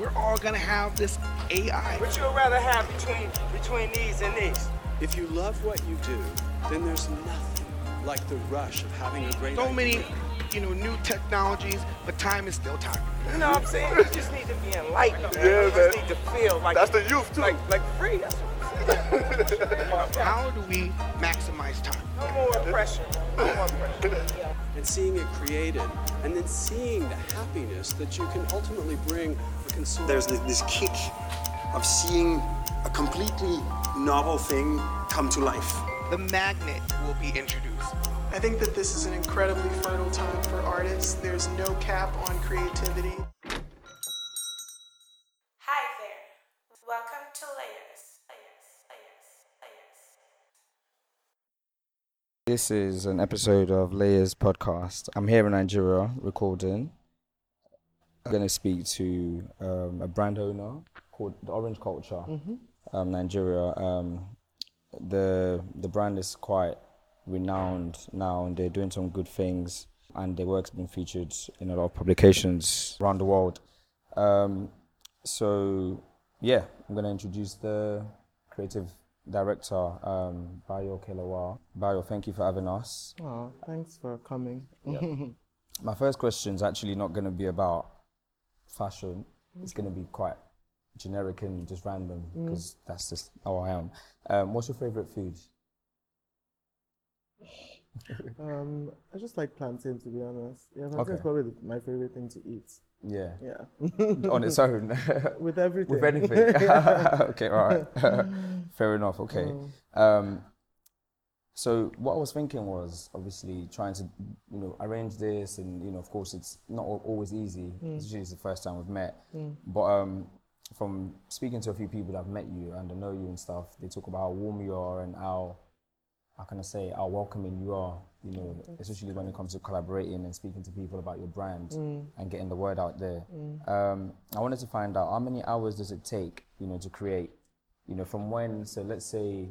we're all gonna have this AI. What you would rather have between between these and these? If you love what you do, then there's nothing like the rush of having a great So idea. many, you know, new technologies, but time is still time. You know what I'm saying? You just need to be enlightened, man. Yeah, you man. just need to feel like That's the youth, too. Like like free. That's what How do we maximize time? no more pressure. No more pressure. and seeing it created, and then seeing the happiness that you can ultimately bring a consumer. There's this, this kick of seeing a completely novel thing come to life. The magnet will be introduced. I think that this is an incredibly fertile time for artists. There's no cap on creativity. Hi there. Welcome to Layers. Layers. Layers. Layers. This is an episode of Layers podcast. I'm here in Nigeria recording. I'm going to speak to um, a brand owner called the Orange Culture, um, Nigeria. Um, the the brand is quite renowned now, and they're doing some good things, and their work's been featured in a lot of publications around the world. Um, so, yeah, I'm going to introduce the creative director, um, Bayo Okelawal. Bayo, thank you for having us. Oh, thanks for coming. My first question is actually not going to be about fashion. is going to be quite generic and just random because that's just how I am. Um, what's your favorite food? Um, I just like plantain, to be honest. Yeah, plantain Okay. is probably the, my favorite thing to eat. Yeah, Yeah, on its own. with everything. With anything. okay, all right. Fair enough. Okay. Um, so what I was thinking was obviously trying to, you know, arrange this, and you know, of course, it's not always easy. Mm. It's usually it's the first time we've met, mm. but um, from speaking to a few people that have met you and I know you and stuff, they talk about how warm you are and how, how can I say, how welcoming you are. You know, mm. especially when it comes to collaborating and speaking to people about your brand and getting the word out there. Um, I wanted to find out how many hours does it take, you know, to create, you know, from when. So let's say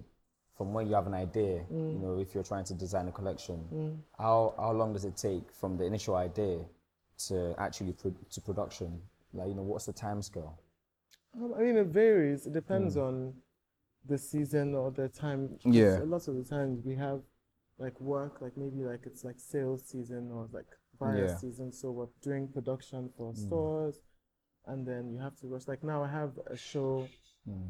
from when you have an idea, you mm. know, if you're trying to design a collection, mm. how how long does it take from the initial idea to actually pro- to production? Like, you know, what's the time scale? Um, I mean, it varies. It depends mm. on the season or the time. Yeah. A lot of the times we have like work, like maybe like it's like sales season or like buyer Yeah. season. So we're doing production for stores, and then you have to rush. Like now, I have a show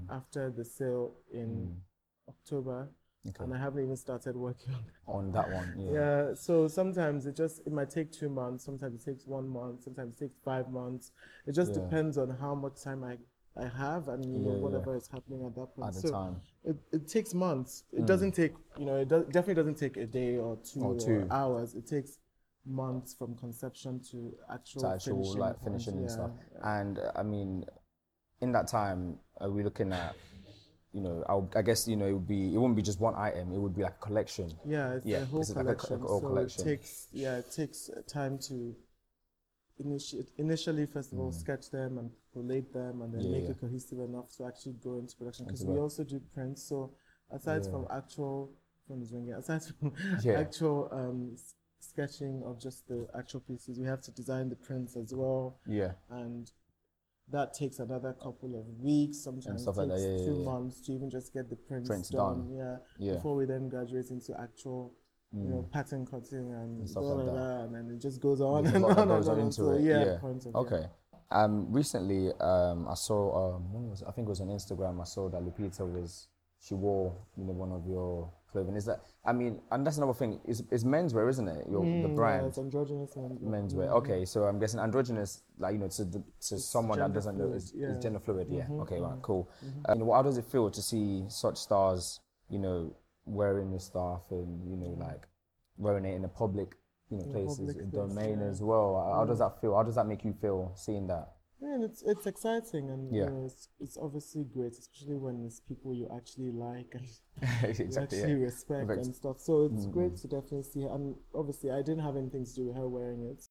after the sale in October, Okay. and I haven't even started working on that one, yeah. Yeah, so sometimes it just it might take two months, sometimes it takes one month, sometimes it takes five months. It just Yeah. depends on how much time I, I have and you know Yeah, whatever is happening at that point. At the so time. It, it takes months. It doesn't take you know it does, definitely doesn't take a day or two Or or, two. hours. It takes months from conception to actual, to actual finishing like finishing and yeah, stuff. And uh, I mean, in that time, are we looking at, you know, I, I guess you know it would be it wouldn't be just one item. It would be like a collection. Yeah, it's Yeah, a whole is like a collection. a whole so collection. it takes yeah, it takes uh, time to initiate initially first of all sketch them and collate them and then Mm. Yeah, make yeah. it cohesive enough to actually go into production because we also do prints. So aside from actual is ringing, aside from Yeah. actual um, sketching of just the actual pieces, we have to design the prints as well Yeah. and that takes another couple of weeks, sometimes takes like yeah, two yeah. months to even just get the prints, Prints done. done. Yeah. Mm. Before we then graduate into actual, you know, pattern cutting and, stuff blah, like blah, that. and then it just goes on There's and on and goes on into until it. yeah, Yeah. point of, yeah. Okay. Um, recently, um, I saw um, when was it? I think it was on Instagram. I saw that Lupita was she wore you know one of your clothing. Is that? I mean, and that's another thing. Is is menswear, isn't it? Your the Mm, Yeah, brand. it's androgynous and Menswear. Okay, so I'm guessing androgynous, like you know, to the, to someone that doesn't know, fluid, is, is yeah. Mm-hmm, gender fluid. Yeah. Okay. Right. Cool. Uh, you know, how does it feel to see such stars, you know, wearing this stuff and you know, like wearing it in a public, you know, places, public in domain yeah. Mm. as well? How- How does that feel? How does that make you feel seeing that? Yeah, and it's it's exciting and Yeah. you know, it's it's obviously great, especially when it's people you actually like and exactly. actually Yeah. respect Correct. and stuff. So it's mm-hmm. great to definitely see. her. And obviously, I didn't have anything to do with her wearing it.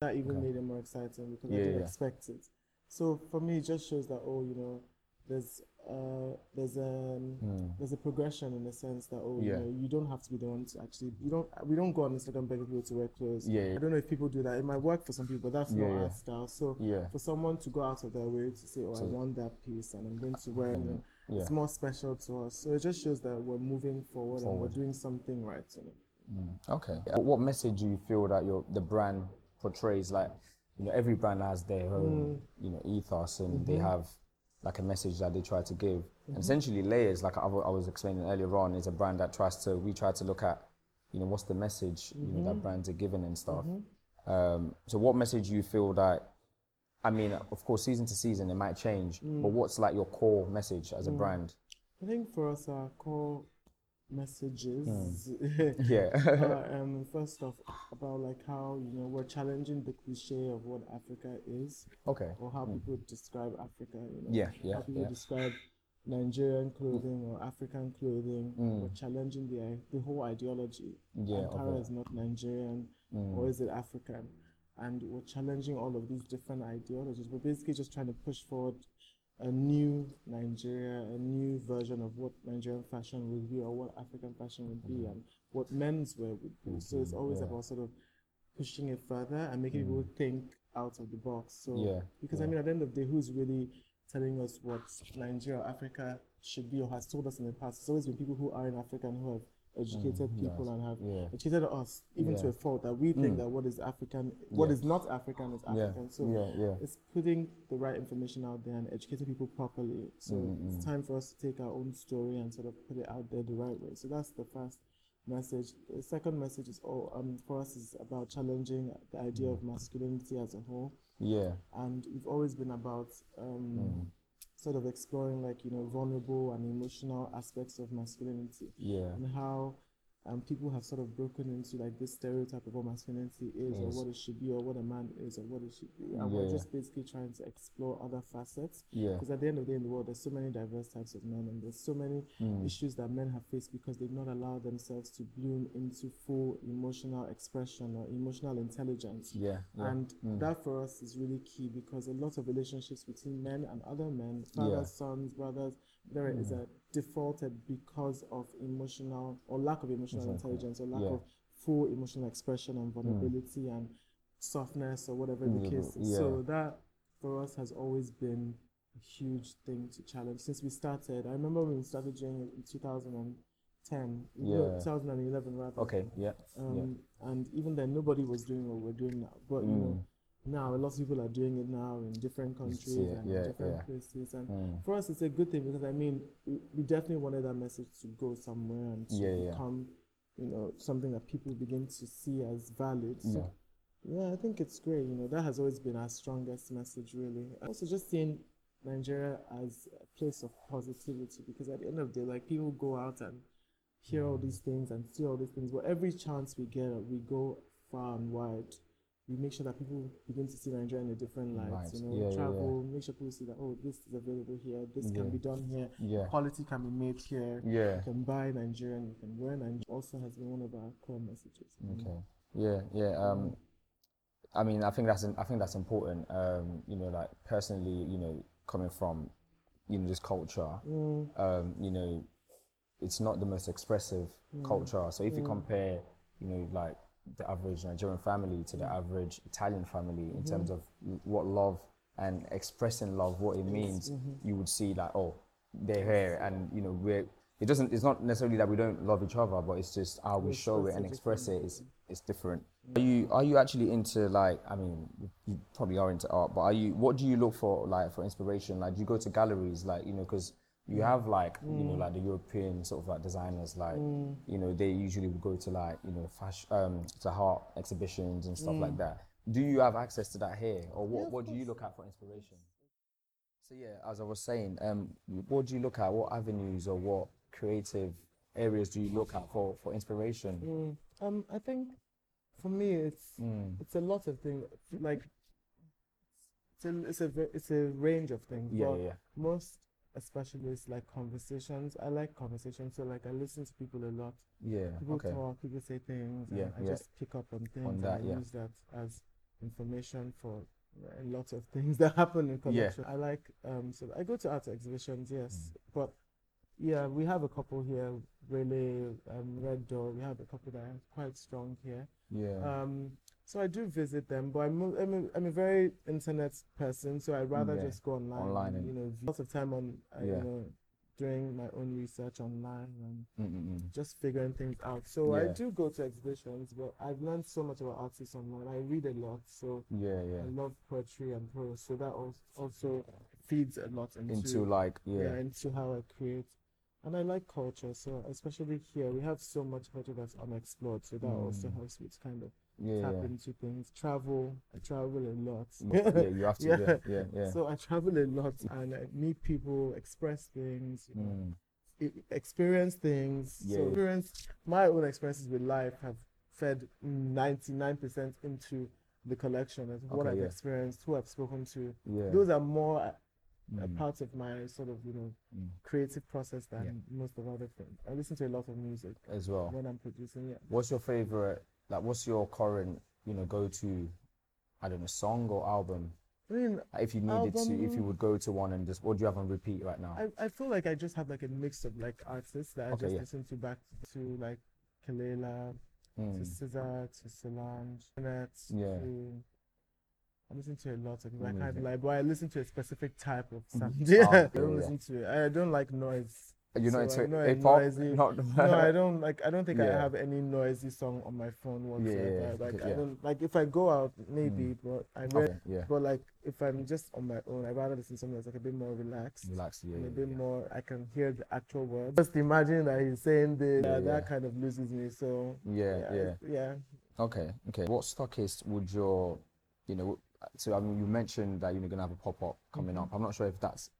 That even Okay. made it more exciting because Yeah, I didn't expect it. So for me, it just shows that oh, you know, there's uh, there's a um, hmm. there's a progression in the sense that oh. Yeah. you know you don't have to be the one to actually you don't we don't go on Instagram begging people to wear clothes. Yeah, yeah. I don't know if people do that. It might work for some people, but that's Yeah, not our style. So Yeah. for someone to go out of their way to say, oh, I want that piece and I'm going to wear it, Yeah. it's more special to us. So it just shows that we're moving forward, and we're doing something right. You know? Hmm. Okay. What- What message do you feel that your the brand portrays? Like, you know, every brand has their own, hmm. you know, ethos, and they mm-hmm. have like a message that they try to give. And mm-hmm. essentially, layers, like I, I was explaining earlier on, is a brand that tries to. We try to look at, you know, what's the message, you know, that mm-hmm. brands are giving and stuff. Mm-hmm. Um, so, what message do you feel that? I mean, of course, season to season it might change, but mm. what's like your core message as a mm. brand? I think for us, our core messages hmm. Yeah. are, um, first off about like how you know we're challenging the cliche of what Africa is okay. or how hmm. people describe Africa. You know, Yeah, yeah, how people yeah. describe Nigerian clothing or African clothing. Hmm. We're challenging the uh, the whole ideology. Mm. Yeah, Ankara it. is not Nigerian, or is it African? And we're challenging all of these different ideologies. We're basically just trying to push forward a new Nigeria, a new version of what Nigerian fashion would be or what African fashion would be Mm-hmm. and what men's wear would be. So it's always about sort of pushing it further and making people think out of the box. So. Yeah, because I mean at the end of the day, who's really telling us what Nigeria or Africa should be or has told us in the past? It's always been people who are in Africa and who have educated people and have Mm, Yeah. educated us, even to Yeah. Mm. a fault that we think that what is African, what Yeah. is not African is African. So yeah, yeah. it's putting the right information out there and educating people properly. So Mm, it's time for us to take our own story and sort of put it out there the right way. So that's the first message. The second message is all um, for us is about challenging the idea of masculinity as a whole Yeah. and we've always been about um, sort of exploring like you know vulnerable and emotional aspects of masculinity Yeah. and how um, people have sort of broken into like this stereotype of what masculinity is or what it should be or what a man is or what it should be and Yeah, we're just basically trying to explore other facets Yeah. because at the end of the day in the world there's so many diverse types of men and there's so many Mm. issues that men have faced because they've not allowed themselves to bloom into full emotional expression or emotional intelligence Yeah. yeah. and that for us is really key because a lot of relationships between men and other men, fathers, Yeah. sons, brothers, there is a defaulted because of emotional or lack of emotional intelligence or lack Yeah. of full emotional expression and vulnerability and softness or whatever the Mm, case is. yeah. So that for us has always been a huge thing to challenge since we started. I remember when we started doing it in 2010, no, Yeah. 2011 rather. Okay. Yeah. Um, And even then, nobody was doing what we're doing now. But you know, now a lot of people are doing it now in different countries it, and yeah, different yeah. places. And Mm. for us, it's a good thing because I mean, we, we definitely wanted that message to go somewhere and to Yeah, yeah. become, you know, something that people begin to see as valid. So, yeah, I think it's great. You know, that has always been our strongest message, really. Also, just seeing Nigeria as a place of positivity because at the end of the day, like people go out and hear all these things and see all these things, but every chance we get, we go far and wide. We make sure that people begin to see Nigeria in a different light. Right. You know, Yeah, yeah, yeah. travel, make sure people see that oh, this is available here, this can be done here, Yeah. quality can be made here. Yeah. You can buy Nigerian, you can wear Nigerian. Also has been one of our core messages. Okay. Yeah, yeah. Um, I mean, I think that's I think that's important. Um, you know, like personally, you know, coming from, you know, this culture, um, you know, it's not the most expressive culture. So if you compare, you know, like the average Nigerian family to the average Italian family in terms of what love and expressing love, what it means, you would see like, oh, they're here, and you know, we're. It doesn't. It's not necessarily that we don't love each other, but it's just how we show it and express it is is different. Are you are you actually into like? I mean, you probably are into art, but are you? What do you look for like for inspiration? Like, do you go to galleries? Like, you know, because you have like you know like the European sort of like designers like you know they usually would go to like you know fashion um to art exhibitions and stuff like that. Do you have access to that here, or what what do you look at for inspiration? So yeah, as I was saying, um, what do you look at? What avenues or what creative areas do you look at for for inspiration? Mm, um, I think for me, it's Mm. it's a lot of things. Like it's a it's a it's a range of things. Yeah, yeah. Most especially it's like conversations. I like conversations, so like I listen to people a lot. Yeah. People Okay. talk, people say things, and Yeah, I yeah. just pick up on things that, and I yeah. use that as information for a lot of things that happen in collection. I like um so I go to art exhibitions, yes, but yeah, we have a couple here. Really, um, Red Door. We have a couple that are quite strong here. Yeah. Um, so I do visit them, but I'm a, I'm a, I'm a very internet person, so I'd rather Yeah, just go online. online and- you know, lots of time on uh, Yeah. you know doing my own research online and Mm-mm-mm. just figuring things out. So I do go to exhibitions, but I've learned so much about artists online. I read a lot, so Yeah, yeah. I love poetry and prose, so that also feeds a lot into, Into like yeah. yeah, into how I create. And I like culture, so especially here we have so much culture that's unexplored, so that also Mm. helps me to kind of Yeah, tap yeah. into things. Travel, I travel a lot. Yeah, you have to. Yeah, yeah, yeah. So I travel a lot and I meet people, express things, you know, Mm. experience things. Yeah. So experience my own experiences with life have fed ninety nine percent into the collection of what Okay, I've yeah. experienced, who I've spoken to. Yeah. Those are more a- a Mm. part of my sort of you know Mm. creative process than most of other things. I listen to a lot of music as well. when I'm producing. Yeah. What's your favorite? Like, what's your current, you know, go-to? I don't know, song or album. I mean, If you needed to, if you would go to one and just, what do you have on repeat right now? I, I feel like I just have like a mix of like artists that I Okay, just yeah. listen to back to like Kelela, to Mm. SZA, to Solange, Yeah. to I listen to a lot of I Amazing. can't lie, but I listen to a specific type of sound. Mhm. Yeah, Ah, I don't yeah. listen to it. I don't like noise. You're not so not a hip hop. noisy- Not. no, I don't like. I don't think I have any noisy song on my phone yeah, whatsoever. yeah, Like I don't like if I go out maybe, but I re- Okay, yeah. but like if I'm just on my own, I'd rather listen to something that's like a bit more relaxed. Relax. Yeah. and a bit yeah. more I can hear the actual words. Just imagine that he's saying this, Yeah, uh, that yeah. kind of loses me. So Yeah, yeah. yeah, yeah. Okay, okay. What stockist would your, you know, so I mean, you mentioned that you're gonna have a pop up coming up. I'm not sure if that's,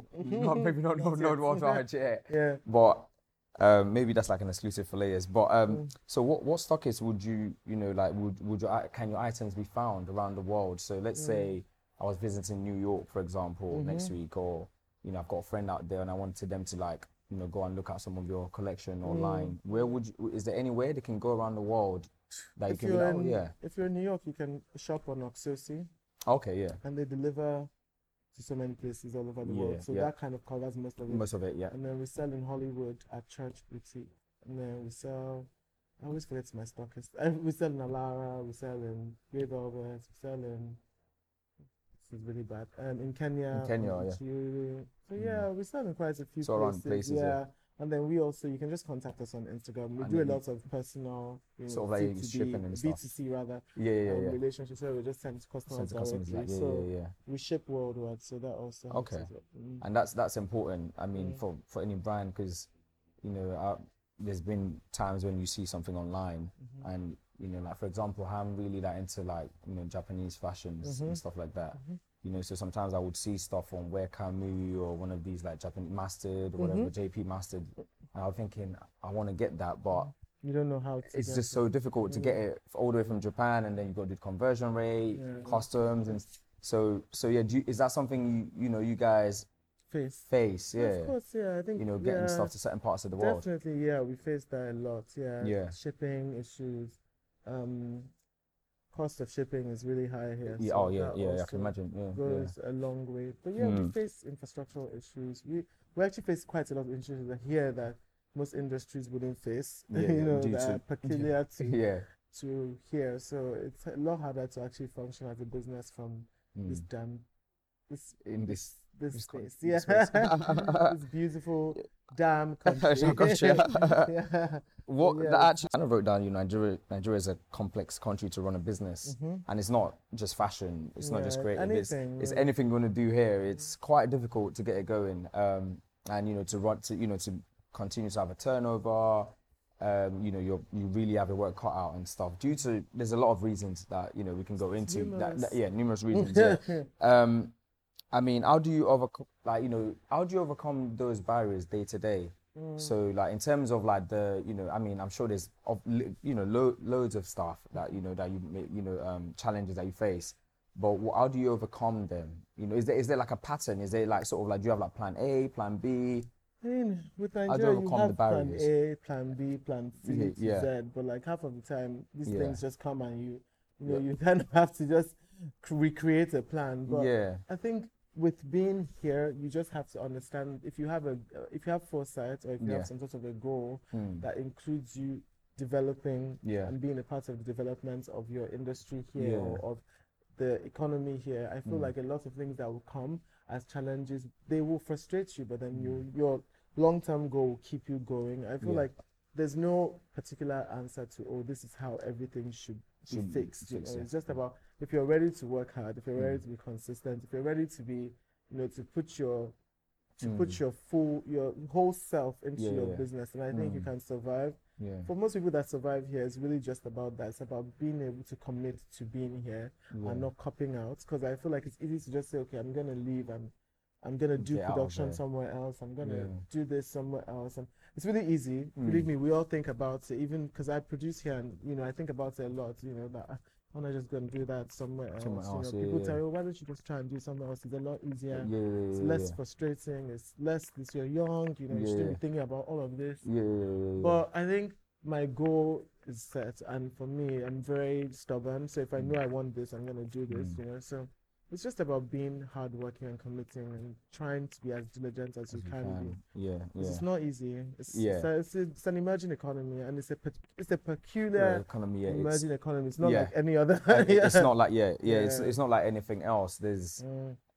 not maybe not not not what yet, Yeah. but um, maybe that's like an exclusive for layers. But um, so what what stockist would you, you know, like would would your can your items be found around the world? So let's say I was visiting New York, for example, next week, or you know, I've got a friend out there and I wanted them to like. You know, go and look at some of your collection online. Where would you? Is there anywhere they can go around the world that you If can be like, oh in yeah, if you're in New York, you can shop on Oxosi, Okay, yeah. and they deliver to so many places all over the Yeah, world. So yeah. that kind of covers most of it. Most of it, yeah. And then we sell in Hollywood at Church Boutique, and then we sell. I always forget my stockist. We sell in Alara, we sell in Grey Velvet, we sell in. This is really bad. Um, in Kenya. In Kenya, yeah. So yeah, we sell in quite a few So places. places, yeah. yeah. And then we also, you can just contact us on Instagram. We And do a lot of personal, you know, Sort of like C2B, shipping and stuff. B2C rather, Yeah, yeah, um, yeah. relationships where we just send to Send customers to customers, directly. like, yeah, so yeah, yeah. we ship worldwide, so that also helps Okay. well. Mm. And that's that's important. I mean, Mm. for for any brand, because you know, uh, there's been times when you see something online, Mm-hmm. and you know, like for example, I'm really that into like you know Japanese fashions Mm-hmm. and stuff like that. You know, so sometimes I would see stuff on Wear Camus or one of these like Japanese mastered, whatever Mm-hmm. JP mastered, and I'm thinking I want to get that, but You don't know how to. it's just it. so difficult to get it all the way from Japan, and then you've got to do conversion rate, Yeah. customs, and so so yeah. Do you, is that something you you know you guys face. face? Yeah, Of course, yeah. I think you know, getting stuff to certain parts of the world. Definitely, yeah. We face that a lot. Yeah. Yeah. Shipping issues. Um, cost of shipping is really high here. Yeah, so oh yeah, that yeah, I can imagine. Yeah, yeah. Goes a long way, but yeah, we Mm. face infrastructural issues. We we actually face quite a lot of issues here that most industries wouldn't face. Yeah, you yeah, know, due that to- are peculiar to yeah. to here. So it's a lot harder to actually function as a business from this Mm. damn this In this, this co- space. this Yeah, space. this beautiful damn country. Country. yeah. what yeah, that actually kind of wrote down. You know, Nigeria, Nigeria is a complex country to run a business, and it's not just fashion. It's not just Mm-hmm. Creative. It's, anything, it's really. anything you want to do here. It's quite difficult to get it going, um, and you know, to run to you know to continue to have a turnover. Um, you know, you you really have your work cut out and stuff. Due to there's a lot of reasons that you know we can go into. That, that- yeah, numerous reasons. yeah. Um, I mean, how do you overcome, like, you know, how do you overcome those barriers day to day? So, like, in terms of like the, you know, I mean, I'm sure there's, of, you know, lo- loads of stuff that you know that you, you know, um, challenges that you face. But how do you overcome them? You know, is there is there like a pattern? Is there like sort of like do you have like plan A, plan B? I mean, with do you Nigeria, you overcome the have plan? A, plan B, plan C Yeah, yeah. Z, but like half of the time, these Yeah. things just come and you, you know, Yeah. you kind of have to just recreate a plan. But Yeah. I think with being here, you just have to understand if you have a if you have foresight or if you Yeah. have some sort of a goal Hmm. that includes you developing Yeah. and being a part of the development of your industry here or of the economy here. I feel Mm. like a lot of things that will come as challenges, they will frustrate you, but then you Mm. your long term goal will keep you going. I feel Yeah. like there's no particular answer to oh this is how everything should be Should be fixed. You know, yeah. it's just about if you're ready to work hard, if you're ready Mm. to be consistent, if you're ready to be, you know, to put your to Mm. put your full your whole self into Yeah, your yeah. business and I think you Mm. can survive. Yeah. For most people that survive here, it's really just about that. It's about being able to commit to being here and not copping out. Because I feel like it's easy to just say, okay, I'm gonna leave and I'm gonna do Get production somewhere else. I'm gonna do this somewhere else, and it's really easy. Believe Mm. me, we all think about it. Even because I produce here, and you know, I think about it a lot. You know that. I'm not just gonna do that somewhere else. Somewhere else, you yeah, people yeah. tell you, why don't you just try and do something else? It's a lot easier. Yeah, yeah, It's less frustrating. It's less. This you're young. You know, you shouldn't be thinking about all of this. Yeah. But I think my goal is set, and for me, I'm very stubborn. So if I know I want this, I'm gonna do this. Mm. You know, so it's just about being hardworking and committing and trying to be as diligent as, As you you can, be. Yeah, yeah. It's not easy. It's, Yeah. it's, a, it's, a, it's an emerging economy, and it's a it's a Yeah, peculiar economy, yeah, it's, emerging economy. It's not yeah. like any other. it- it's not like yeah, yeah, It's, Yeah. it's not like anything else. There's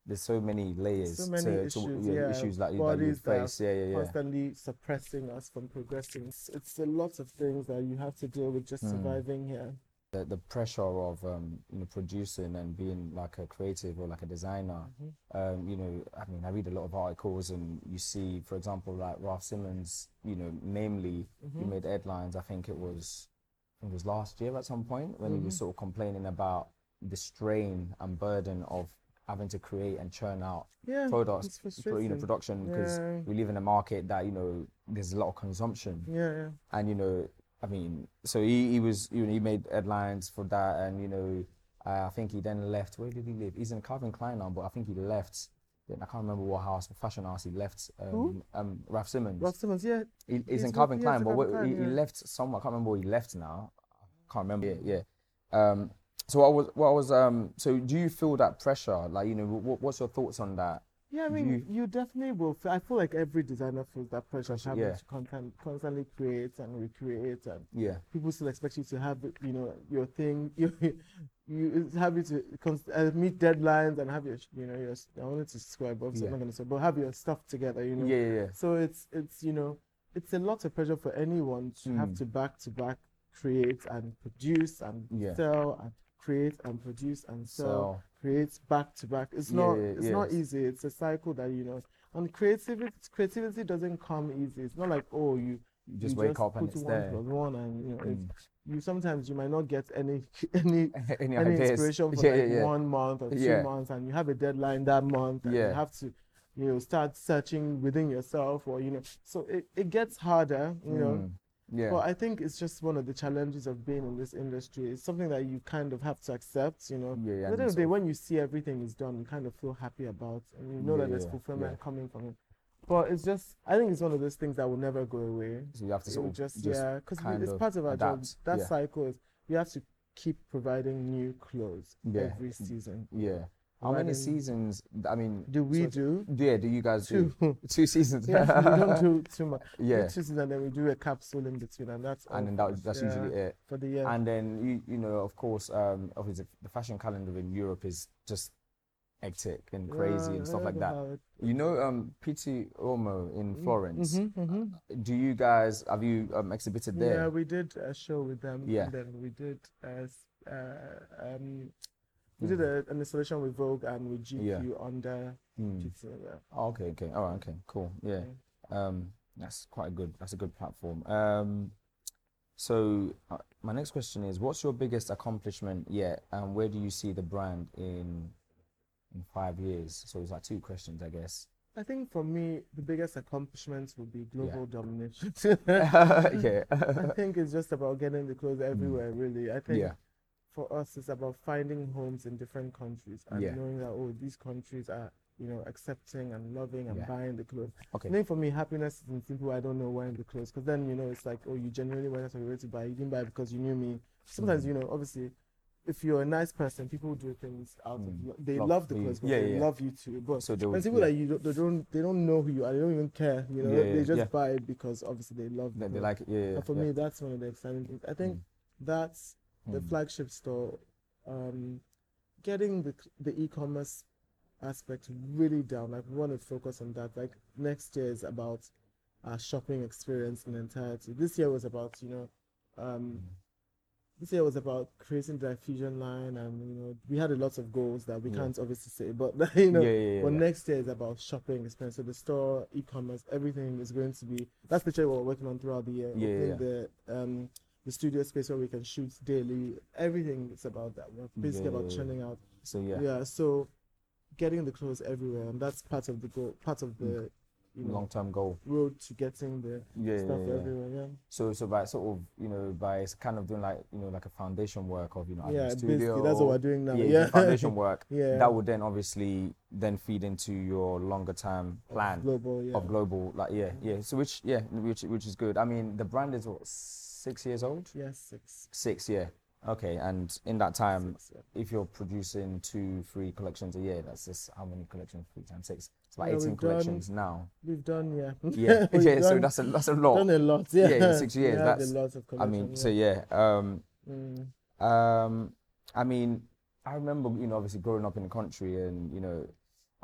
there's so many layers so many to, issues, to yeah, yeah, issues that you, that you bodies that face. Yeah, yeah, yeah. constantly suppressing us from progressing. It's, it's a lot of things that you have to deal with just Mm. surviving here. The, the pressure of um, you know producing and being like a creative or like a designer. Mm-hmm. Um, you know, I mean, I read a lot of articles and you see, for example, like Raf Simons. You know, namely, Mm-hmm. he made headlines. I think it was, I think it was last year at some point when he Mm-hmm. was sort of complaining about the strain and burden of having to create and churn out Yeah, products, you know, production because Yeah. we live in a market that you know there's a lot of consumption Yeah, yeah. and you know, I mean, so he, he was, you know, he made headlines for that, and you know, uh, I think he then left. Where did he live? He's in Calvin Klein now, but I think he left. I can't remember what house, fashion house he left. Um, Who? um Raf Simons. Raf Simons, yeah. he, he's, he's in Calvin Klein, but in what, Calvin he, Klein, he yeah. left somewhere. I can't remember where he left now. I can't remember. Yeah, yeah. Um, so what was what I was um? So do you feel that pressure? Like you know, what, what's your thoughts on that? Yeah, I mean, you, definitely will. Feel, I feel like every designer feels that pressure having yeah. to constant, constantly create and recreate, and Yeah. people still expect you to have, you know, your thing. You, you have you to const- uh, meet deadlines and have your, you know, your. I wanted to describe, obviously, Yeah. I'm not gonna say, but have your stuff together. You know. Yeah, yeah, yeah. So it's it's you know, it's a lot of pressure for anyone to have Mm. to back to back create and produce and Yeah. sell and create and produce and sell, Sell. Create back to back. It's Yeah, not it's not easy. It's a cycle that you know. And creativity creativity doesn't come easy. It's not like oh you You just wake up and it's one there. plus one and you know Mm. it's, you sometimes you might not get any any Any any inspiration for Yeah, like yeah, one month or two months and you have a deadline that month and you have to you know start searching within yourself or you know so it, it gets harder you know Mm. Yeah. but I think it's just one of the challenges of being in this industry. It's something that you kind of have to accept, you know. Yeah, yeah, At the end of the day, when you see everything is done, you kind of feel happy about, and you know Yeah, that there's yeah, fulfillment coming from it. But it's just, I think it's one of those things that will never go away. So you have to sort of just, just yeah, because it's part of our job. That cycle is you have to keep providing new clothes every season. Yeah. How many seasons? I mean, Do we so- do? Yeah. Do you guys do Two. two seasons? Yes, we don't do too much. Yeah. two seasons and then we do a capsule in between, and that's and then that, that's yeah, usually it. for the year. And then you you know of course um obviously the fashion calendar in Europe is just hectic and crazy Yeah, and stuff like that. You know um Pitti Uomo in Florence. Mhm, mhm. Do you guys have you um, exhibited there? Yeah, we did a show with them. Yeah. And then we did uh, uh, um, we did a, an installation with Vogue and with GQ Hmm. Yeah. under Mm. GQ. Yeah. Oh, okay, okay, all right, okay, cool, yeah. Um, that's quite a good. That's a good platform. Um, so uh, my next question is, what's your biggest accomplishment yet, and where do you see the brand in in five years? So it's like two questions, I guess. I think for me, the biggest accomplishments would be global domination. yeah. I think it's just about getting the clothes everywhere, really. I think Yeah. For us, it's about finding homes in different countries and Yeah. knowing that, oh, these countries are, you know, accepting and loving and Yeah. buying the clothes. Okay. I think for me, happiness is in people I don't know wearing the clothes. Because then, you know, it's like, oh, you genuinely went out of your way to buy. You didn't buy because you knew me. Sometimes, Mm. you know, obviously, if you're a nice person, people do things out of lo- they Love love the clothes, but Mm. Yeah, they love you too. But So would- people that you don't, they don't they don't know who you are, they don't even care. You know, they just buy it because obviously they love the They, they like it. Yeah. And for me, that's one of the exciting things. I think that's the Mm. flagship store. Um, getting the the e-commerce aspect really down. Like we want to focus on that. Like next year is about our shopping experience in entirety. This year was about you know, um, this year was about creating the fusion line, and you know we had a lot of goals that we Yeah. can't obviously say, but you know, Yeah, yeah, but next year is about shopping experience. So the store, e-commerce, everything is going to be. That's literally what we're working on throughout the year. Yeah, yeah. the um the studio space where we can shoot daily. Everything is about that. We're basically Yeah, about churning out. So yeah, Yeah. So getting the clothes everywhere, and that's part of the goal. Part of the mm. you know long term goal. road to getting the Yeah, stuff yeah, yeah. everywhere. Yeah. So so by sort of you know by kind of doing like you know like a foundation work of you know Yeah, studio that's what we're doing now. Yeah, Yeah. foundation work. Yeah. That would then obviously then feed into your longer term plan Global. Yeah. of global like yeah yeah. So which yeah which which is good. I mean the brand is what six years old. Yes. Six. Six yeah. Okay, and in that time, Six, yeah. if you're producing two, three collections a year, that's just how many collections? Three times six. It's like Yeah, 18 we've done- collections now. We've done yeah. Yeah, yeah. So that's a that's a lot. done a lot. Yeah. Yeah, in six years, that's- a lot of I mean, collection, so yeah. Um, Mm. um, I mean, I remember, you know, obviously growing up in the country, and you know,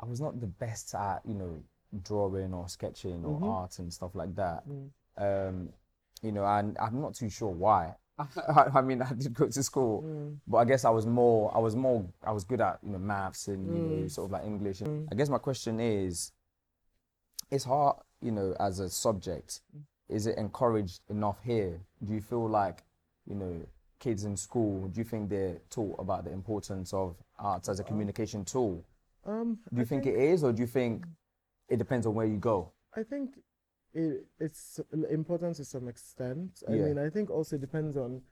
I was not the best at, you know, drawing or sketching or Mhm. art and stuff like that. Mm. Um, you know, and I'm not too sure why. I, I mean, I did go to school, Mm. but I guess I was more, I was more, I was good at, you know, maths and you know, Mm. sort of like English. Mm. I guess my question is, it's hard, you know, as a subject. Is it encouraged enough here? Do you feel like, you know, kids in school, do you think they're taught about the importance of arts as a communication tool? Um. Do you I think, it is, or do you think it depends on where you go? I think it, it's important to some extent. I Yeah. mean, I think also it depends on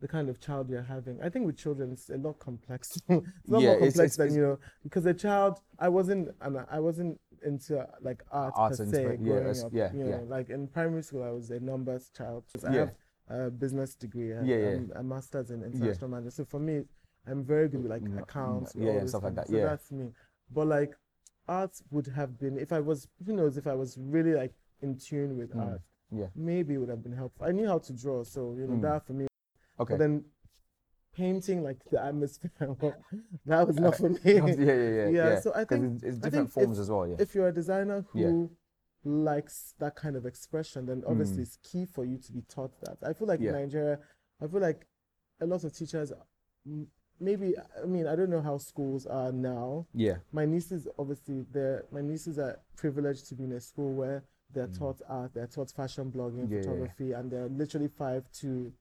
the kind of child you're having. I think with children, it's a lot complex. it's a lot Yeah, more complex it's- than it's- you know. Because a child, I wasn't, I wasn't into like art Arts per se yeah, growing it's- up. yeah, you yeah. know, like in primary school, I was a numbers child. I Yeah. have a business degree. I Yeah, yeah. um, a master's in international management. So for me, I'm very good with like Mm, accounts, mm, yeah, all and those stuff like things. that, So yeah. that's me. But like art would have been if I was who knows if I was really like in tune with Mm, art, yeah. maybe it would have been helpful. I knew how to draw, so you know Mm. that for me. Okay. But then painting like the atmosphere, that was not for me. yeah, yeah, yeah, yeah. So I think it's, it's different think forms if, as well. Yeah. If you're a designer Yeah. who likes that kind of expression, then obviously Mm. it's key for you to be taught that. I feel like Yeah. in Nigeria, I feel like a lot of teachers, maybe I mean I don't know how schools are now. yeah. My nieces obviously they're my nieces are privileged to be in a school where they're taught art, they're taught fashion blogging, Mm. Yeah, yeah, yeah. photography, and they're literally five to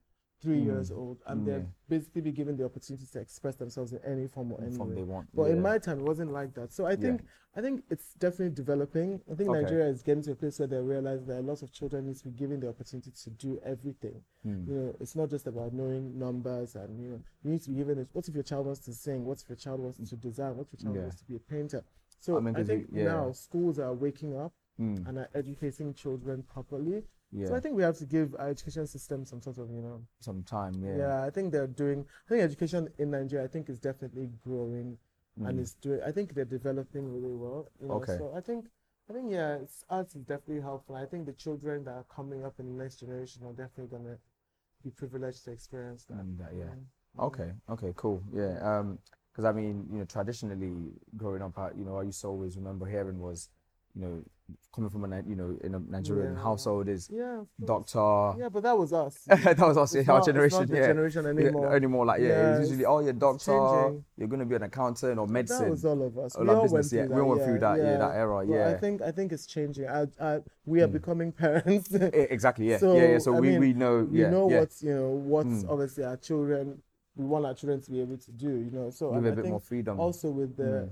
three Mm. years old, and Mm, they're yeah. basically be given the opportunity to express themselves in any form or any From way. they want. But in my time, it wasn't like that. So I think I think it's definitely developing. I think Okay. Nigeria is getting to a place where they realize that a lot of children need to be given the opportunity to do everything. Mm. You know, it's not just about knowing numbers and you know, you need to be given. A, what if your child wants to sing? What if your child wants to design? What if your child Yeah. wants to be a painter? So I I, think you- yeah. now schools are waking up Mm. and are educating children properly. yeah. So I think we have to give our education system some sort of you know some time. Yeah. yeah, I think they're doing. I think education in Nigeria, I think, is definitely growing, and Mm. it's doing. I think they're developing really well. You know? Okay. So I think, I think, yeah, it's, arts is definitely helpful. I think the children that are coming up in the next generation are definitely gonna be privileged to experience that. Mm, that, yeah. Mm. Okay. Okay. Cool. Yeah. Um. Because I mean, you know, traditionally growing up, I, you know, I used to always remember hearing was, you know, coming from a you know in a Nigerian Yeah. household is Yeah. doctor. Yeah, but that was us. that was us, It's our not- not generation. yeah. generation Yeah, anymore. anymore. Like yeah, Yeah, it's usually oh, you're doctor. You're gonna be an accountant or medicine. That was all of us. All we our all business, yeah, went through we that. all went through that, yeah, that era, But I yeah. think I think it's changing. I, I, we are Mm. becoming parents. Exactly. Yeah. So, yeah. Yeah. So I we, mean, we know. we know yeah. what you know what Mm. obviously our children we want our children to be able to do you know so a I bit more freedom. also with the Mm.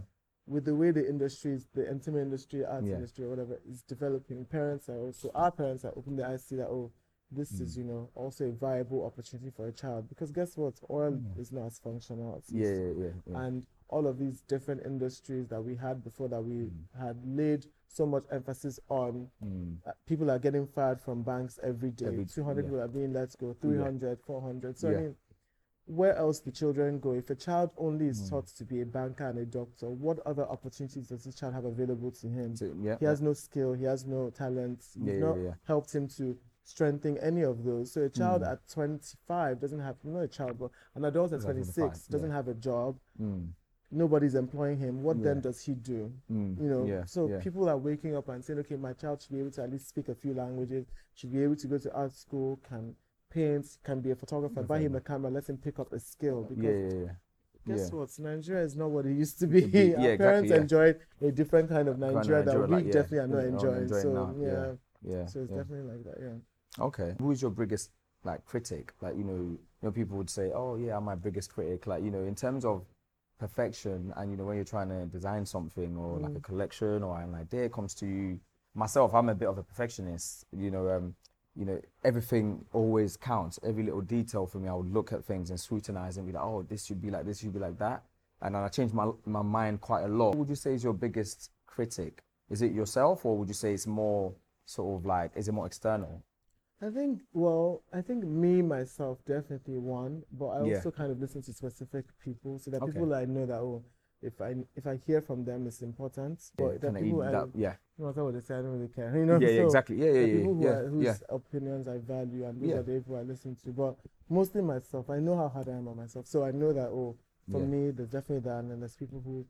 With the way the industries the entertainment industry arts Yeah. industry or whatever is developing parents are also our parents are opening their eyes to see that oh this Mm. is you know also a viable opportunity for a child because guess what oil is not as functional as Mm. Yeah. Yeah. Yeah. yeah. and all of these different industries that we had before that we had laid so much emphasis on Mm. uh, people are getting fired from banks every day Every- 200 yeah. people are being let go 300 400 so i mean where else do children go? If a child only Hmm. is taught to be a banker and a doctor, what other opportunities does this child have available to him? So, yeah, he has no skill, he has no talent. You've Yeah, yeah, not yeah. helped him to strengthen any of those. So a child Hmm. at 25 doesn't have, not a child, but an adult at 26 25, doesn't have a job. Mm. Nobody's employing him. What then does he do? Mm. You know, yeah, so yeah. people are waking up and saying, okay, my child should be able to at least speak a few languages, should be able to go to art school, can paint, can be a photographer, buy him a camera, let him pick up a skill. Because yeah, yeah, yeah. guess yeah. what? Nigeria is not what it used to be. Our exactly, parents enjoyed a different kind of Kind of Nigeria, that we like, definitely are not enjoying. enjoying so now, yeah, yeah, so it's definitely like that. Yeah. Okay. Who is your biggest like critic? Like you know, you know, people would say, "Oh yeah, I'm my biggest critic." Like you know, in terms of perfection, and you know, when you're trying to design something or like a collection or an idea comes to you. Myself, I'm a bit of a perfectionist. You know, um, you know, everything always counts. Every little detail for me, I would look at things and scrutinize and be like, "Oh, this should be like this, should be like that," and then I change my my mind quite a lot. What would you say is your biggest critic? Is it yourself, or would you say it's more sort of like, is it more external? I think, well, I think me, myself, definitely one, but I Yeah. also kind of listen to specific people. So that Okay. people I know that, oh, if I if I hear from them, it's important. Yeah, But there are people even I, that- yeah. No matter what they say, I don't really care. You know, Yeah, yeah, so exactly. Yeah, yeah, yeah, people who yeah, are, whose yeah. opinions I value, and those Yeah. are the people I listen to. But mostly myself, I know how hard I am on myself, so I know that oh, for Yeah. me, there's definitely that, and then there's people who,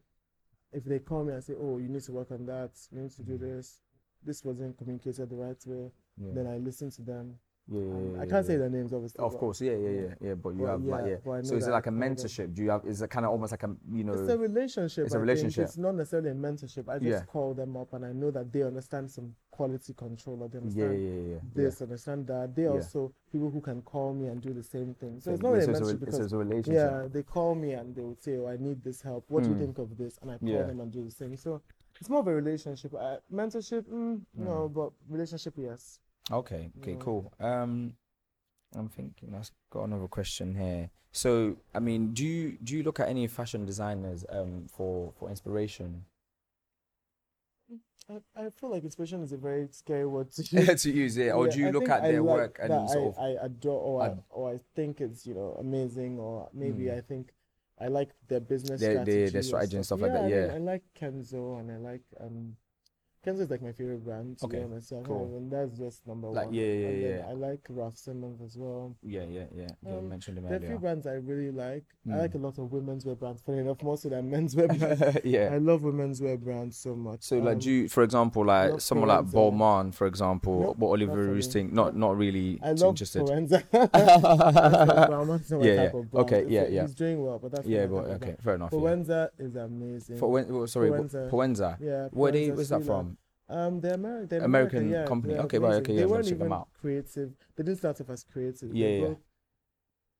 if they call me and say, oh, you need to work on that, you need to do mm. this, this wasn't communicated the right way, Yeah. then I listen to them. Yeah, yeah, Um, I can't say yeah. their names, obviously. Of but course, yeah, yeah, yeah, yeah. But you Well, have like, yeah, yeah. but I So know is it that like a of mentorship? Do you have? Is it kind of almost like a you know? It's a relationship. It's a I think. relationship. It's not necessarily a mentorship. I just Yeah. call them up and I know that they understand some quality control or they yeah, understand yeah, yeah, yeah. this, understand that. They Yeah. also people who can call me and do the same thing. So it's Yeah, not so a it's a mentorship because it's a relationship. yeah, they call me and they would say, "Oh, I need this help. What do you Mm. think of this?" And I call Yeah. them and do the same. So it's more of a relationship. Uh, mentorship, mm, no, but relationship, yes. Okay. Okay. Yeah. Cool. Um, I'm thinking. I've got another question here. So, I mean, do you do you look at any fashion designers um for for inspiration? I, I feel like inspiration is a very scary word to use. to use it, or Yeah, do you I look at I their like work and sort I, of? I adore or, I, or I think it's you know amazing or maybe Mm. I think I like their business Their- their- strategy, their or strategy and stuff like that, I mean, yeah. I like Kenzo and I like um Kenzo is like my favorite brand to Okay, be honest. Yeah, cool. and that's just number Like, one. yeah, yeah, and yeah. I like Raf Simons as well. yeah, yeah, yeah. You Um, mentioned them There are a few brands I really like. I Mm. like a lot of women's wear brands. Funny enough, more so than men's wear brands. yeah. I love women's wear brands so much. So like, Um, do you, for example, like someone like Forenza. Balmain, for example, Nope, what Oliver me. Roosting, not not really I love interested. Forenza. That's not brown, that's not my Yeah, type yeah. of brand. Okay, yeah, yeah. He's doing well, but that's Yeah, but okay, fair enough. yeah. Forenza is amazing. For when, sorry, Forenza. Forenza. yeah, Where where's that from? Um, they're Ameri- they're American American yeah, company. they're Okay, right, okay, They yeah, I'm weren't even out. creative. They didn't start off as creative. Yeah, they yeah. both-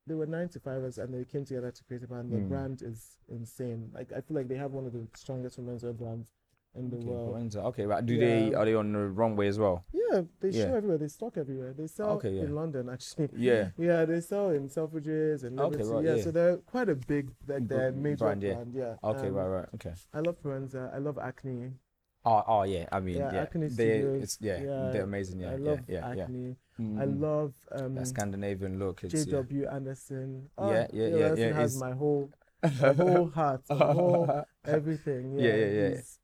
They were nine to fivers and they came together to create a brand. The Mm. brand is insane. Like I feel like they have one of the strongest women's brands in the Okay, world. Okay, right. Do they are they on the runway as well? Yeah, they Yeah. show everywhere. They stock everywhere. They sell Okay, yeah. in London actually. Yeah. Yeah, they sell in Selfridges and Okay, Liberty. right, yeah, yeah. so they're quite a big, like Br- they're major brand, brand. yeah. Yeah. Okay, Um, right, right. Okay. I love Forenza. I love Acne. Oh, oh yeah. I mean, Yeah, yeah. Acne they, Studios. it's yeah, Yeah, they're amazing. Yeah, I yeah, love yeah, yeah. Acne. I Mm, love um, that Scandinavian look. It's yeah. J.W. Anderson. Yeah, Oh, yeah, J.W. yeah, Anderson yeah, has my whole, my whole heart, my whole everything. Yeah, Yeah, yeah, yeah. He's,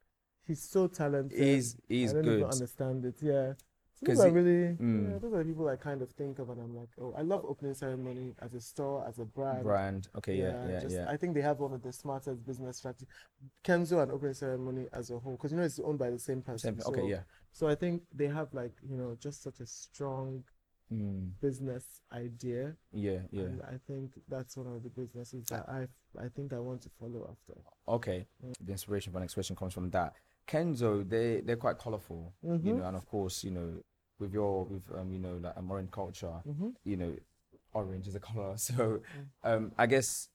he's so talented. He's he's I don't even good. understand it. Yeah. Those are really, mm. yeah, those are the people I kind of think of, and I'm like, oh, I love opening ceremony as a store, as a brand. Brand. Okay, yeah, yeah, just, yeah. I think they have one of the smartest business strategies. Kenzo and opening ceremony as a whole, because you know it's owned by the same person. Same, okay, so- yeah. So I think they have like you know just such a strong Mm, business idea, yeah, yeah. and I think that's one of the businesses that I I think I want to follow after. Okay. The inspiration for next question comes from that. Kenzo, they they're quite colorful, you Mhm. know, and of course, you know, with your with um, you know, like Amoran culture, Mm-hmm. you know, orange is a color. So, um, I guess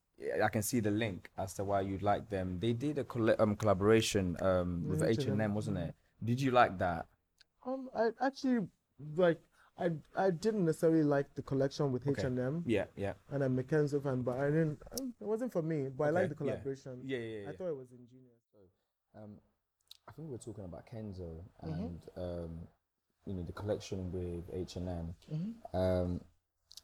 I can see the link as to why you'd like them. They did a colla- um collaboration um with H and M, H&M, wasn't it? Did you like that? Um, I actually like I I didn't necessarily like the collection with H and M. Yeah, yeah, and I'm a Kenzo fan, but I didn't. um, It wasn't for me, but I like the Okay, yeah. collaboration. yeah, yeah. yeah. I thought it was ingenious. Um, I think we were talking about Kenzo Mm-hmm. and um, you know the collection with H and M, Mm-hmm. um,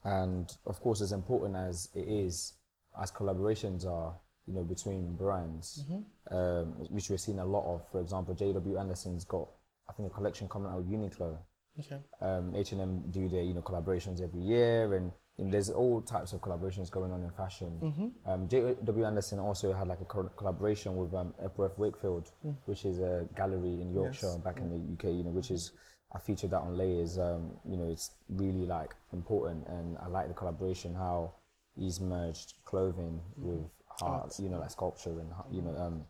and of course, as important as it is as collaborations are, you know, between brands, um, which we're seeing a lot of. For example, JW Anderson's got, I think, a collection coming out with Uniqlo. Okay. Um, H&M do their, you know, collaborations every year, and there's all types of collaborations going on in fashion. Um, JW Anderson also had like a co- collaboration with um, Hepworth Wakefield, which is a gallery in Yorkshire back in the UK, you know, which is I featured that on layers. Um, you know, it's really like important, and I like the collaboration how he's merged clothing with art, you know, like sculpture and you know, um,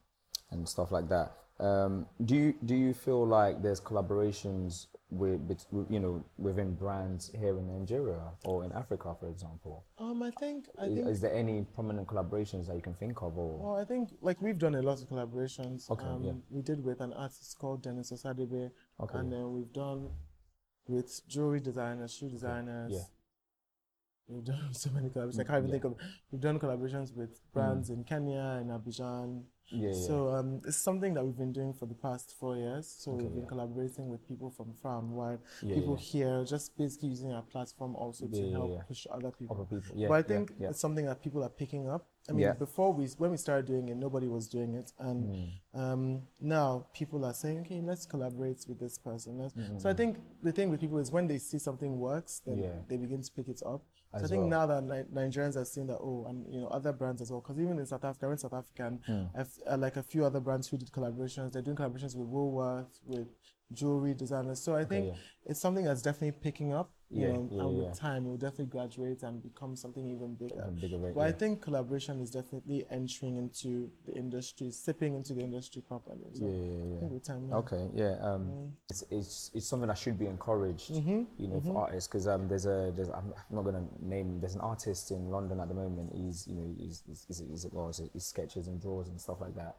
and stuff like that. Um, do you do you feel like there's collaborations with, with you know within brands here in Nigeria or in Africa, for example? Um, I think I Is, think is there any prominent collaborations that you can think of, or Well, I think like we've done a lot of collaborations. Okay, um, yeah. We did with an artist called Dennis Osadebe, Okay, and then we've done with jewelry designers, shoe designers. yeah. We've done so many collaborations. I can't even yeah. Mm. think of. We've done collaborations with brands in Kenya, and Abidjan. Yeah. So um, it's something that we've been doing for the past four years. So we've been yeah. collaborating with people from far and wide, Yeah, people here, just basically using our platform also to help push other people. Other people, yeah, but I think it's something that people are picking up. I mean, before we when we started doing it, nobody was doing it, and Hmm. um, now people are saying, okay, let's collaborate with this person. Let's, Hmm. So I think the thing with people is when they see something works, then they begin to pick it up. So I think well. now that Ni- Nigerians are seeing that, oh, and you know other brands as well, because even in South Africa, in South African, Hmm. Uh, like a few other brands who did collaborations. They're doing collaborations with Woolworth, with jewelry designers. So I think yeah. it's something that's definitely picking up. You Yeah, know, yeah, and with yeah. time, it will definitely graduate and become something even bigger. Even bigger, right, But I think collaboration is definitely entering into the industry, sipping into the industry properly. So Yeah, yeah, time. Okay, yeah. Um, it's, it's it's something that should be encouraged, Mm-hmm. you know, for artists because um, there's a there's I'm not gonna name there's an artist in London at the moment. He's you know he's he's, he's, he's, well, he's, he's sketches and draws and stuff like that.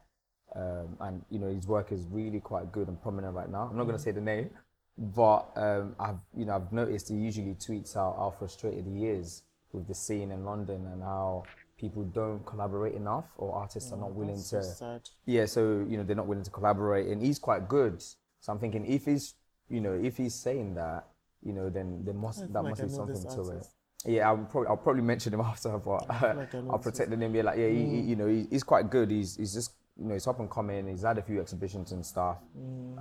Um, and you know his work is really quite good and prominent right now. I'm not gonna say the name, but um, I've you know I've noticed he usually tweets out how frustrated he is with the scene in London and how people don't collaborate enough or artists are not willing That's so to yeah, so you know they're not willing to collaborate, and he's quite good. So I'm thinking if he's, you know, if he's saying that, you know, then there must that like must I be something to it. Yeah, I'll probably I'll probably mention him after, but like I'll protect the name. Yeah, like yeah, he, he, you know, he, he's quite good. He's he's just you know he's up and coming. He's had a few exhibitions and stuff,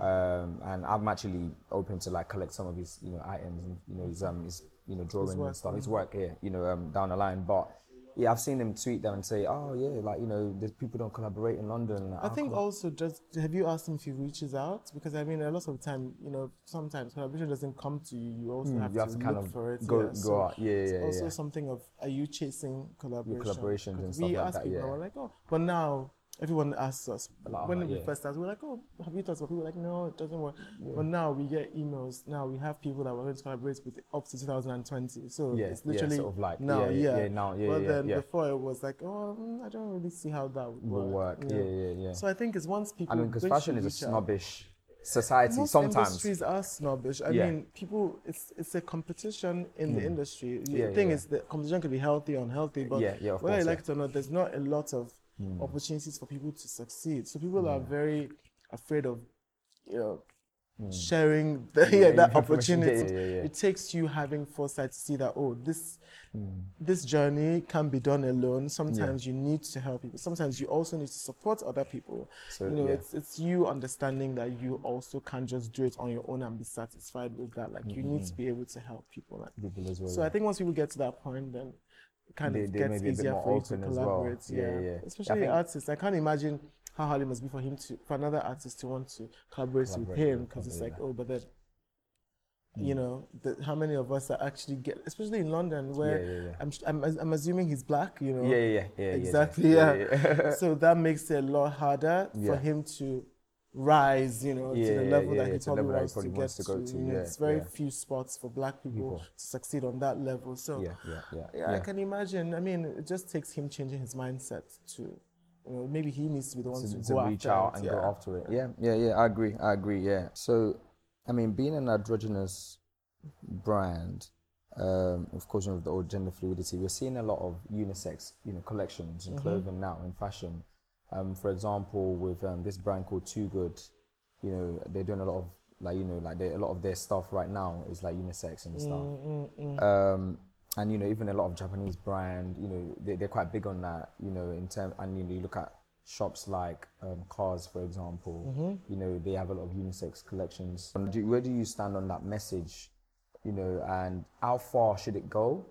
um, and I'm actually open to like collect some of his you know items and you know his um his you know drawing work, and stuff. His work, here, you know, um, down the line, but. Yeah, I've seen him tweet them and say, "Oh yeah, like you know, there's people don't collaborate in London." Like, I think also just have you asked him if he reaches out? Because I mean, a lot of the time, you know, sometimes collaboration doesn't come to you. You also have, Hmm, you have to, to kind look of for it. go- yeah. go So out. Yeah, it's yeah, also yeah. something of are you chasing collaboration? collaborations and stuff we like ask that, people, yeah. we're like, oh, but now everyone asks us when we yeah. first started. We're like, oh, have you thought about? People were like, no, it doesn't work. But now we get emails. Now we have people that we're going to collaborate with up to 2020. So Yeah, it's yeah, literally sort of like, now, yeah, yeah, yeah, yeah, now, yeah, But yeah, then yeah. before it was like, oh, mm, I don't really see how that would work. work. Yeah, yeah, yeah. So I think it's once people. I mean, because fashion is a out- snobbish society Most sometimes. industries are snobbish. I Yeah. mean, people. It's it's a competition in the industry. The Hmm. Yeah, thing yeah, is, the competition can be healthy or unhealthy, but Yeah, yeah, whether course, you like yeah. it or not, there's not a lot of opportunities for people to succeed. So people are very afraid of, you know. Sharing the, yeah, Hmm. Yeah, that opportunity, yeah, it takes you having foresight to see that oh this Hmm. this journey can be done alone. Sometimes you need to help people. Sometimes you also need to support other people. So, you know, it's it's you understanding that you also can't just do it on your own and be satisfied with that. Like you need to be able to help people. Like, People as well. so I think once people get to that point, then kind They- of they gets be a bit easier for you to as well. collaborate. Yeah, Yeah, yeah. Especially think- artists. I can't imagine how hard it must be for him to for another artist to want to collaborate, with him because it's like oh, but then. You mm. know, the, how many of us are actually get, especially in London, where Yeah, yeah, yeah. I'm, I'm, I'm assuming he's black. You know, Yeah, yeah, yeah, exactly. yeah, so that makes it a lot harder for him to rise. You know, Yeah, to the yeah, level yeah, that he to probably level that he wants to get to go to, yeah, it's very few spots for black people, People. to succeed on that level. So yeah, yeah, yeah, I can imagine. I mean, it just takes him changing his mindset to, you know, maybe he needs to be the one to, to, to go reach out it, and yeah. go after it. Yeah, yeah, yeah. I agree. I agree. Yeah. So, I mean, being an androgynous brand, um, of course, you know, with the old gender fluidity, we're seeing a lot of unisex, you know, collections Mm-hmm. clothing now in fashion. Um, for example, with um, this brand called Toogood, you know, they're doing a lot of like, you know, like they, a lot of their stuff right now is like unisex and stuff. Mm, Um, and you know even a lot of Japanese brand, you know they, they're quite big on that. You know in term and you know you look at shops like um, COS, for example. Mm-hmm. You know they have a lot of unisex collections. Do, where do you stand on that message? You know, and how far should it go?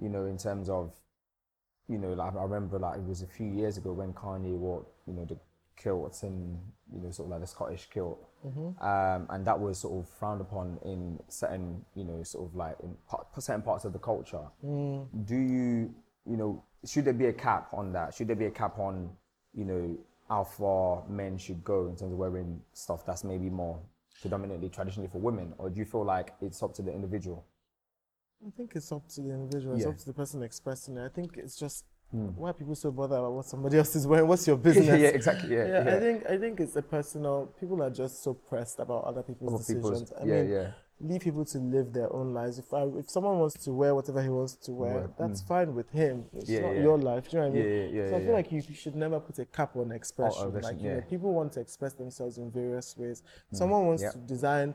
You know, in terms of you know, like I remember like it was a few years ago when Kanye wore, you know, the kilt and you know, sort of like the Scottish kilt, um, and that was sort of frowned upon in certain, you know, sort of like in part, certain parts of the culture. Do you, you know, should there be a cap on that? Should there be a cap on, you know, how far men should go in terms of wearing stuff that's maybe more predominantly traditionally for women, or do you feel like it's up to the individual? I think it's up to the individual. It's Yeah. up to the person expressing it. I think it's just why are people so bothered about what somebody else is wearing? What's your business? yeah, exactly. Yeah, yeah, yeah. I think I think it's a personal. People are just so pressed about other people's Other people's- decisions. I yeah, mean, yeah. leave people to live their own lives. If I, if someone wants to wear whatever he wants to wear, that's fine with him. It's Yeah, not yeah. your life. Do you know what I mean? Yeah, yeah, so I feel like you, you should never put a cap on expression. expression, like you know, people want to express themselves in various ways. Someone wants Mm. to design,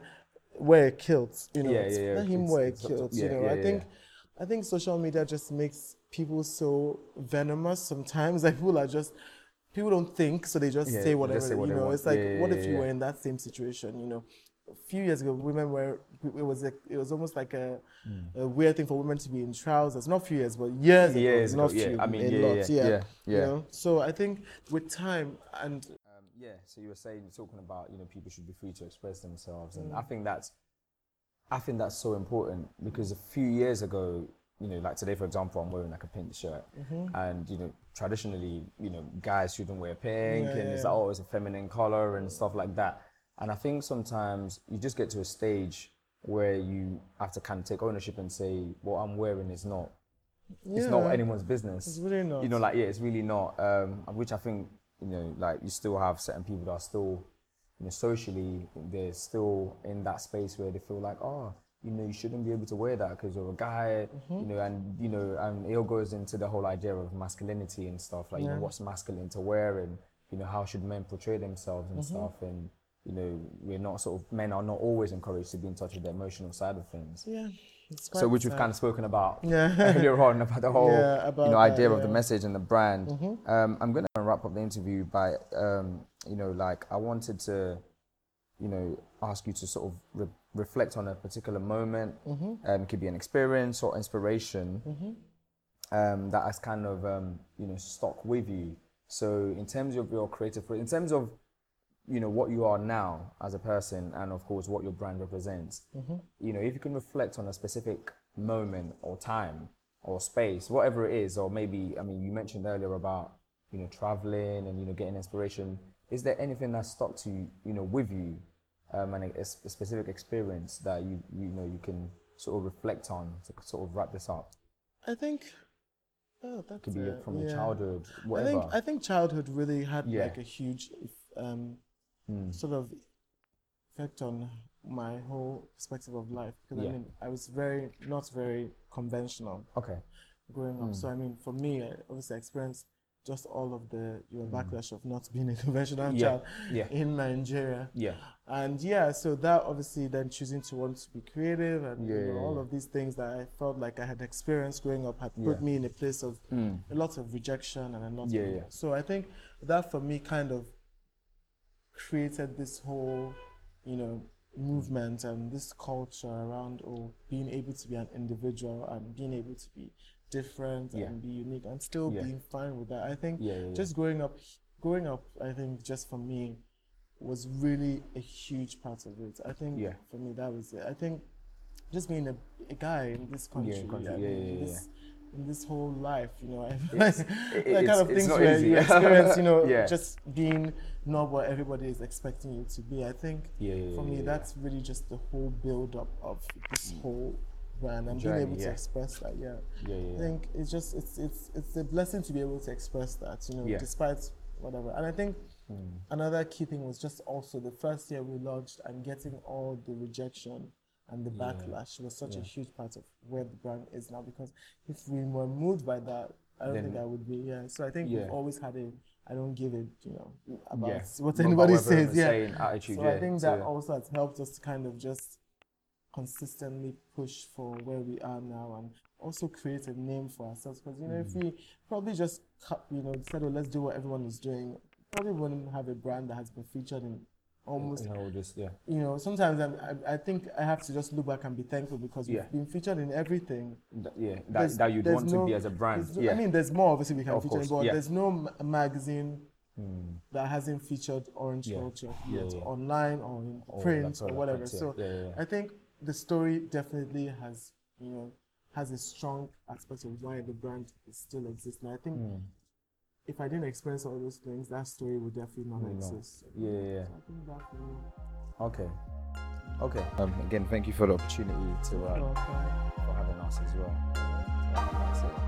wear a kilt. You know, Yeah, it's- yeah, yeah. let him It's- wear a it's kilt. you know, I think. I think social media just makes people so venomous sometimes. Like people are just people don't think, so they just Yeah, say whatever. just say what you know, it's like Yeah, what if you yeah. were in that same situation? You know, a few years ago, women were it was a, it was almost like a, hmm. a weird thing for women to be in trousers. Not a few years, but years ago. Years ago, not yeah. few, I mean, a yeah, lot, yeah, yeah, yeah, You know, so I think with time and yeah, so you were saying, talking about, you know, people should be free to express themselves, Mm. and I think that's, I think that's so important because a few years ago, you know, like today, for example, I'm wearing like a pink shirt, Mm-hmm. and you know, traditionally, you know, guys shouldn't wear pink, Yeah, and it's yeah. like, oh, it's a feminine color and stuff like that. And I think sometimes you just get to a stage where you have to kind of take ownership and say, what I'm wearing is not it's not anyone's business. It's really not. You know, like yeah, it's really not. Um, which I think you know, like you still have certain people that are still, you know, socially they're still in that space where they feel like, oh, you know, you shouldn't be able to wear that because you're a guy, Mm-hmm. you know, and you know, and it all goes into the whole idea of masculinity and stuff. Like, you know, what's masculine to wear and you know, how should men portray themselves Mm-hmm. and stuff and. You know, we're not sort of men are not always encouraged to be in touch with the emotional side of things. yeah. So which we've kind of spoken about Yeah. earlier on about the whole Yeah, you know that, idea of the. Mm-hmm. message and the brand. Um, I'm going to wrap up the interview by um, you know like I wanted to you know ask you to sort of re- reflect on a particular moment. Mm-hmm. Um, it could be an experience or inspiration um, that has kind of um, you know stuck with you. So in terms of your creative, in terms of you know what you are now as a person, and of course what your brand represents. You know, if you can reflect on a specific moment or time or space, whatever it is, or maybe I mean you mentioned earlier about you know traveling and you know getting inspiration. Is there anything that stuck to you, you know, with you, um, and a specific experience that you you know you can sort of reflect on to sort of wrap this up? I think. Oh, that's Could be it, from your yeah. childhood, I whatever. think I think childhood really had Yeah. like a huge um, Hmm. sort of effect on my whole perspective of life because Yeah. I mean I was very not very conventional okay. growing up. Hmm. So I mean for me, I obviously experienced just all of the you know backlash of not being a conventional Hmm. Yeah, child yeah. in Nigeria. Yeah. And yeah, so that obviously then choosing to want to be creative and you Yeah, know, yeah, all of these things that I felt like I had experienced growing up had put me in a place of Mm. a lot of rejection and a lot Yeah, of yeah. so I think that for me kind of created this whole, you know, movement and this culture around oh being able to be an individual and being able to be different Yeah. and be unique and still Yeah. being fine with that. I think Yeah, just growing up growing up I think just for me was really a huge part of it. I think for me that was it. I think just being a, a guy in this country, country, I yeah, mean, yeah, yeah, this, in this whole life, you know, I It's- that kind of things where easy. you experience, you know, Yeah. just being not what everybody is expecting you to be. I think Yeah, yeah, for me, that's really just the whole build up of this mm. whole brand and Journey, being able to express that. Yeah, Yeah, yeah, I think it's just it's it's it's a blessing to be able to express that, you know, despite whatever. And I think mm. another key thing was just also the first year we launched and getting all the rejection and the backlash was such a huge part of where the brand is now because if we were moved by that, I don't Then- think I would be. Yeah. So I think we've always had a I don't give it, you know, about Yeah. what anybody about says. Yeah. attitude, so yeah, I think that also has helped us to kind of just consistently push for where we are now and also create a name for ourselves. Because you know, Mm. if we probably just you know said, "Oh, let's do what everyone is doing," probably wouldn't have a brand that has been featured in almost You know, just yeah. you know, sometimes I'm, I, I think I have to just look back and be thankful because we've been featured in everything. Th- yeah, that, There's- that you'd want no- to be as a brand. no- Yeah. I mean, there's more obviously we can Of feature, course, but yeah. there's no ma- magazine Hmm. that hasn't featured orange Yeah. culture Yeah, yet yeah. online or in Or print or whatever. yeah. So Yeah, yeah, yeah. I think the story definitely has, you know, has a strong aspect of why the brand is still exists. And I think Hmm. If I didn't experience all those things, that story would definitely not not. exist. So Yeah, yeah, yeah. I think that for me. Okay. Okay. Um, again, thank you for the opportunity to uh, Okay. for having us as well. Yeah, that's it.